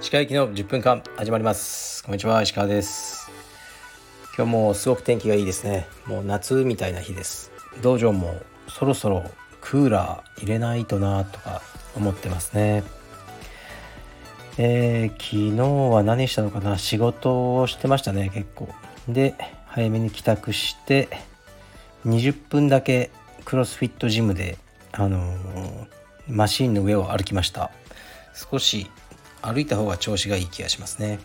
石川行きの10分間始まります。こんにちは石川です。今日もすごく天気がいいですね。もう夏みたいな日です。道場もそろそろクーラー入れないとなとか思ってますね。えー、昨日は何したのかな？仕事をしてましたね結構。で早めに帰宅して20分だけクロスフィットジムであのー、マシンの上を歩きました。少し歩いた方が調子がいい気がしますね。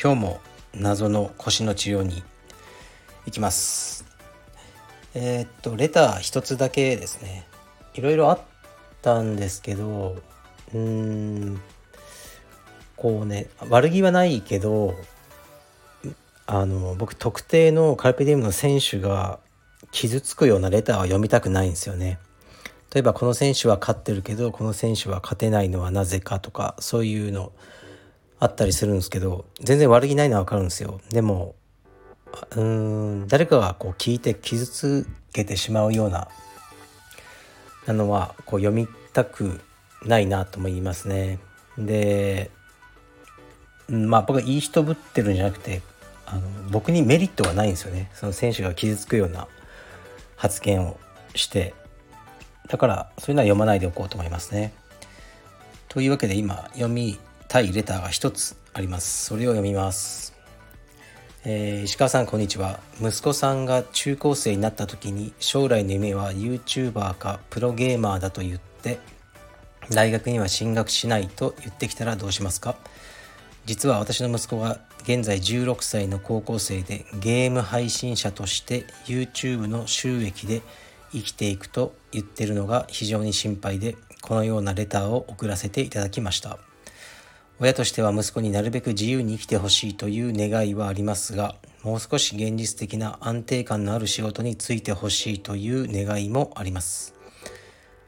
今日も謎の腰の治療に行きます。えー、っとレター一つだけですね。いろいろあったんですけどうーんこうね悪気はないけどあの僕特定のカルペディウムの選手が傷つくようなレターは読みたくないんですよね。例えばこの選手は勝ってるけどこの選手は勝てないのはなぜかとかそういうのあったりするんですけど全然悪気ないのは分かるんですよ。でもうーん誰かがこう聞いて傷つけてしまうようななのはこう読みたくないなとも言いますね。でまあ僕はいい人ぶってるんじゃなくてあの僕にメリットがないんですよねその選手が傷つくような発言をしてだからそういうのは読まないでおこうと思いますね。というわけで今読みたいレターが一つありますそれを読みます。えー、石川さんこんにちは息子さんが中高生になった時に将来の夢は YouTuber かプロゲーマーだと言って大学には進学しないと言ってきたらどうしますか？実は私の息子が現在16歳の高校生でゲーム配信者として YouTube の収益で生きていくと言ってるのが非常に心配でこのようなレターを送らせていただきました。親としては息子になるべく自由に生きてほしいという願いはありますがもう少し現実的な安定感のある仕事に就いてほしいという願いもあります。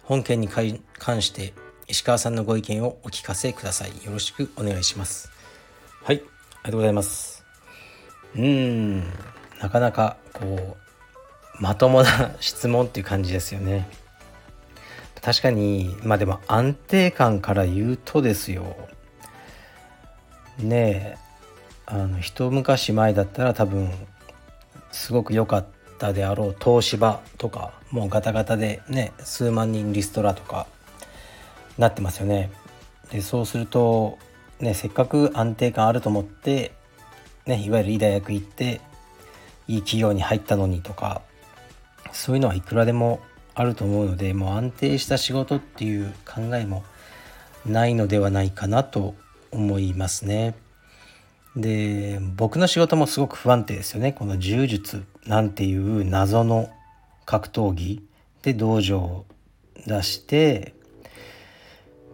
本件に関して石川さんのご意見をお聞かせください。よろしくお願いします。はい。ありがとうございます。うん。なかなかこうまともな質問っていう感じですよね。確かにまあでも安定感から言うとですよ。ねえ。あの一昔前だったら多分すごく良かったであろう東芝とかもうガタガタでね数万人リストラとかなってますよね。でそうするとね、せっかく安定感あると思って、ね、いわゆるいい大学行っていい企業に入ったのにとかそういうのはいくらでもあると思うのでもう安定した仕事っていう考えもないのではないかなと思いますね。で僕の仕事もすごく不安定ですよねこの柔術なんていう謎の格闘技で道場を出して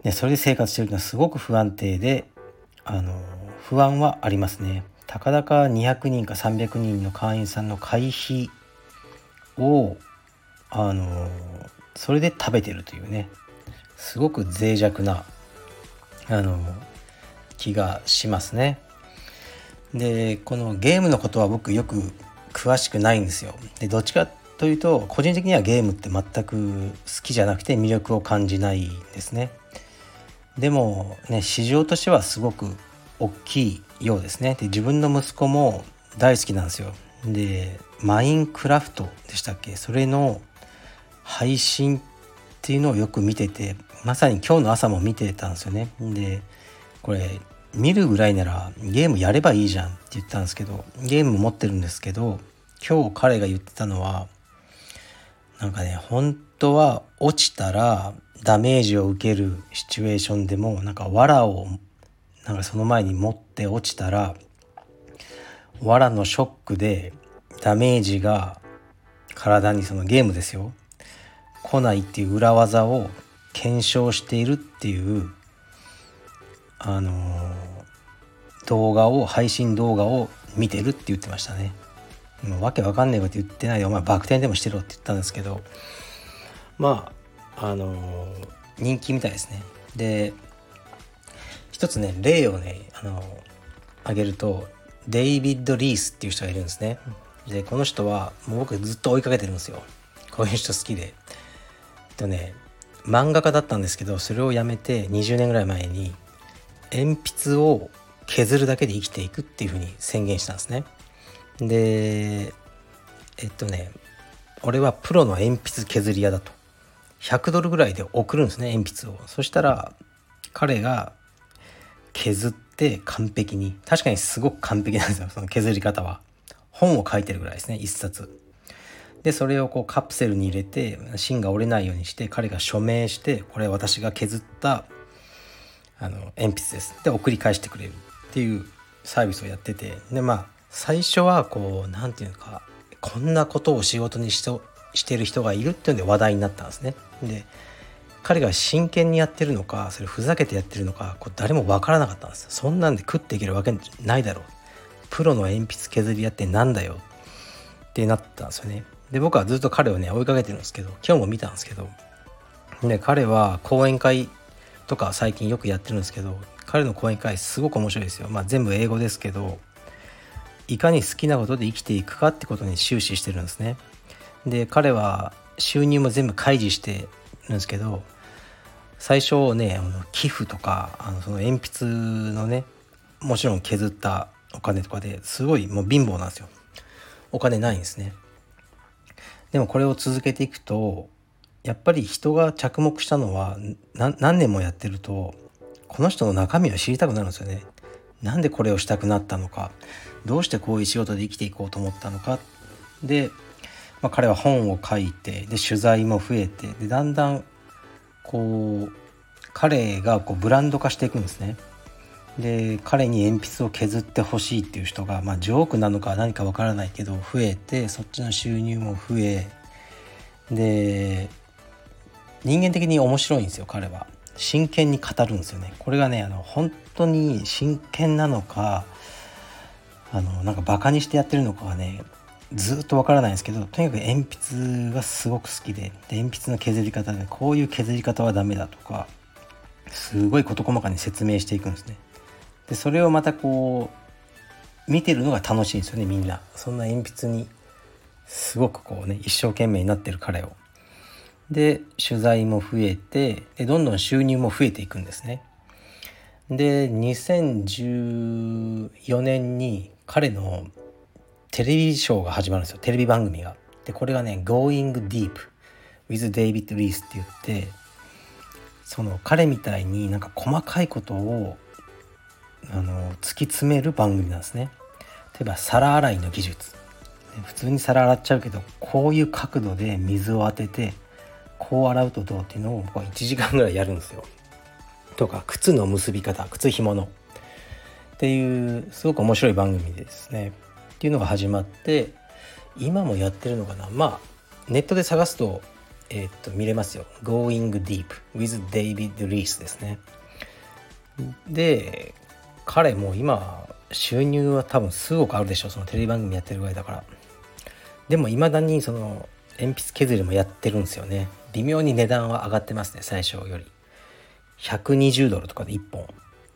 でそれで生活してるのはすごく不安定であの不安はありますね。たかだか200人か300人の会員さんの会費をあのそれで食べてるというねすごく脆弱なあの気がしますね。でこのゲームのことは僕よく詳しくないんですよ。でどっちかというと個人的にはゲームって全く好きじゃなくて魅力を感じないんですね。でもね市場としてはすごく大きいようですね。で自分の息子も大好きなんですよ。でマインクラフトでしたっけ？それの配信っていうのをよく見ててまさに今日の朝も見てたんですよね。でこれ見るぐらいならゲームやればいいじゃんって言ったんですけどゲーム持ってるんですけど今日彼が言ってたのはなんかね本当は落ちたらダメージを受けるシチュエーションでもなんか藁をなんかその前に持って落ちたら藁のショックでダメージが体にそのゲームですよ来ないっていう裏技を検証しているっていうあのー、動画を配信動画を見てるって言ってましたね。もうわけわかんないこと言ってないでお前バク転でもしてろって言ったんですけどまああのー、人気みたいですね。で一つね例をねあの挙げるとデイビッド・リースっていう人がいるんですねでこの人はもう僕ずっと追いかけてるんですよこういう人好きでとね漫画家だったんですけどそれをやめて20年ぐらい前に鉛筆を削るだけで生きていくっていうふうに宣言したんですね。でえっとね俺はプロの鉛筆削り屋だと100ドルぐらいで送るんですね鉛筆を。そしたら彼が削って完璧に。確かにすごく完璧なんですよその削り方は。本を書いてるぐらいですね一冊。でそれをこうカプセルに入れて芯が折れないようにして彼が署名してこれ私が削ったあの鉛筆です。で送り返してくれるっていうサービスをやってて。でまあ最初はこう何て言うのかこんなことを仕事にしてしてる人がいるっていうので話題になったんですね。で彼が真剣にやってるのかそれふざけてやってるのかこう誰も分からなかったんですそんなんで食っていけるわけないだろう。プロの鉛筆削り屋ってなんだよ。ってなったんですよね。で僕はずっと彼をね追いかけてるんですけど今日も見たんですけどで彼は講演会とか最近よくやってるんですけど彼の講演会すごく面白いですよ。まあ全部英語ですけどいかに好きなことで生きていくかってことに終始してるんですね。で彼は収入も全部開示してるんですけど最初ね寄付とかあのその鉛筆のねもちろん削ったお金とかですごいもう貧乏なんですよ。お金ないんですね。でもこれを続けていくとやっぱり人が着目したのは何年もやってるとこの人の中身を知りたくなるんですよね。なんでこれをしたくなったのかどうしてこういう仕事で生きていこうと思ったのか。で、まあ、彼は本を書いてで取材も増えてでだんだんこう彼がこうブランド化していくんですね。で彼に鉛筆を削ってほしいっていう人が、まあ、ジョークなのか何かわからないけど増えてそっちの収入も増えで人間的に面白いんですよ彼は真剣に語るんですよねこれがねあの本当に真剣なのかあのなんかバカにしてやってるのかはねずっとわからないんですけどとにかく鉛筆がすごく好きでで鉛筆の削り方でこういう削り方はダメだとかすごい事細かに説明していくんですね。でそれをまたこう見てるのが楽しいんですよねみんな。そんな鉛筆にすごくこうね一生懸命になってる彼を。で取材も増えてでどんどん収入も増えていくんですね。で2014年に彼のテレビショーが始まるんですよテレビ番組が。でこれがね「Going Deep with David Reese」って言ってその彼みたいになんか細かいことをあの突き詰める番組なんですね。例えば皿洗いの技術普通に皿洗っちゃうけどこういう角度で水を当ててこう洗うとどうっていうのを僕は1時間ぐらいやるんですよ。とか靴の結び方靴紐のっていうすごく面白い番組ですね。っていうのが始まって今もやってるのかな？まあネットで探すと,、えー、っと見れますよ「Going Deep with David Rees」ですね。で彼も今収入は多分数億あるでしょそのテレビ番組やってるぐらいだから。でもいまだにその鉛筆削りもやってるんですよね。微妙に値段は上がってますね最初より。120ドルとかで1本。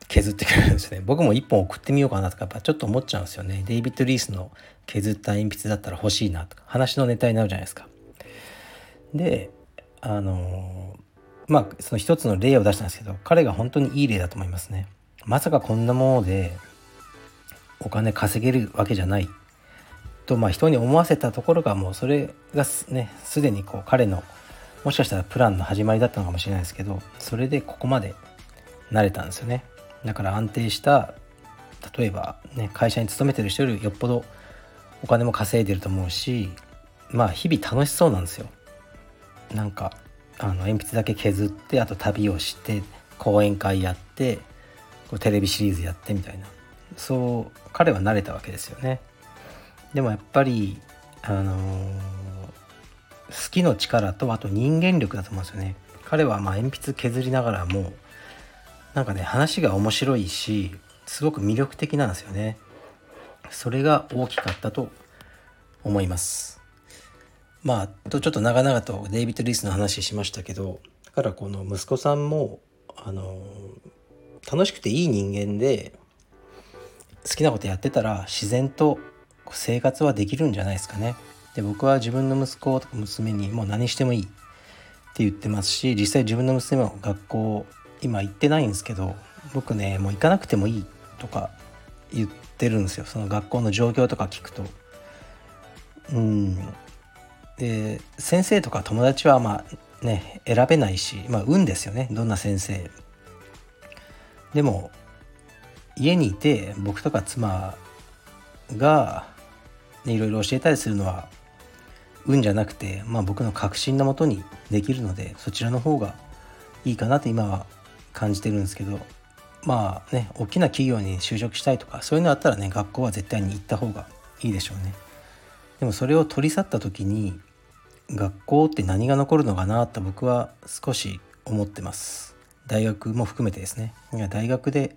削ってくるんですね。僕も1本送ってみようかなとかやっぱちょっと思っちゃうんですよね。デイビッド・リースの削った鉛筆だったら欲しいなとか話のネタになるじゃないですか。であのまあその一つの例を出したんですけど彼が本当にいい例だと思いますね。まさかこんなものでお金稼げるわけじゃない。とまあ人に思わせたところがもうそれがねすでにこう彼のもしかしたらプランの始まりだったのかもしれないですけどそれでここまで慣れたんですよね。だから安定した例えばね会社に勤めてる人よりよっぽどお金も稼いでると思うしまあ日々楽しそうなんですよ。なんかあの鉛筆だけ削ってあと旅をして講演会やってこうテレビシリーズやってみたいな。そう彼は慣れたわけですよね。でもやっぱりあのー、好きの力とあと人間力だと思うんですよね。彼はまあ鉛筆削りながらもなんかね話が面白いしすごく魅力的なんですよね。それが大きかったと思います。まあちょっと長々とデイビッド・リースの話しましたけどだからこの息子さんもあの楽しくていい人間で好きなことやってたら自然と生活はできるんじゃないですかね。で僕は自分の息子とか娘にもう何してもいいって言ってますし実際自分の娘も学校今行ってないんですけど僕ねもう行かなくてもいいとか言ってるんですよ。その学校の状況とか聞くと。うん。で先生とか友達はまあね選べないしまあ運ですよね。どんな先生。でも家にいて僕とか妻が、ね、いろいろ教えたりするのは運じゃなくて、まあ、僕の確信のもとにできるのでそちらの方がいいかなと今は感じてるんですけどまあね大きな企業に就職したいとかそういうのあったらね学校は絶対に行った方がいいでしょうね。でもそれを取り去った時に学校って何が残るのかなと僕は少し思ってます。大学も含めてですね。いや大学で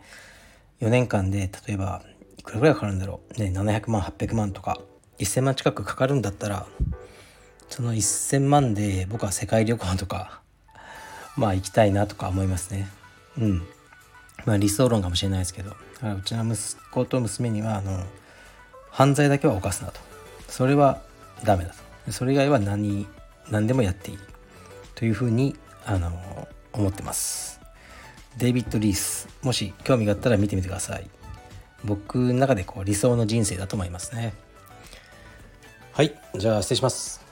4年間で例えばいくらぐらいかかるんだろう、ね、700万800万とか1000万近くかかるんだったらその1000万で僕は世界旅行とかまあ行きたいなとか思いますねうん。まあ理想論かもしれないですけどうちの息子と娘にはあの犯罪だけは犯すなと。それはダメだと。それ以外は何何でもやっていい。というふうにあの思ってます。デイビッド・リースもし興味があったら見てみてください。僕の中でこう理想の人生だと思いますね。はい。じゃあ失礼します。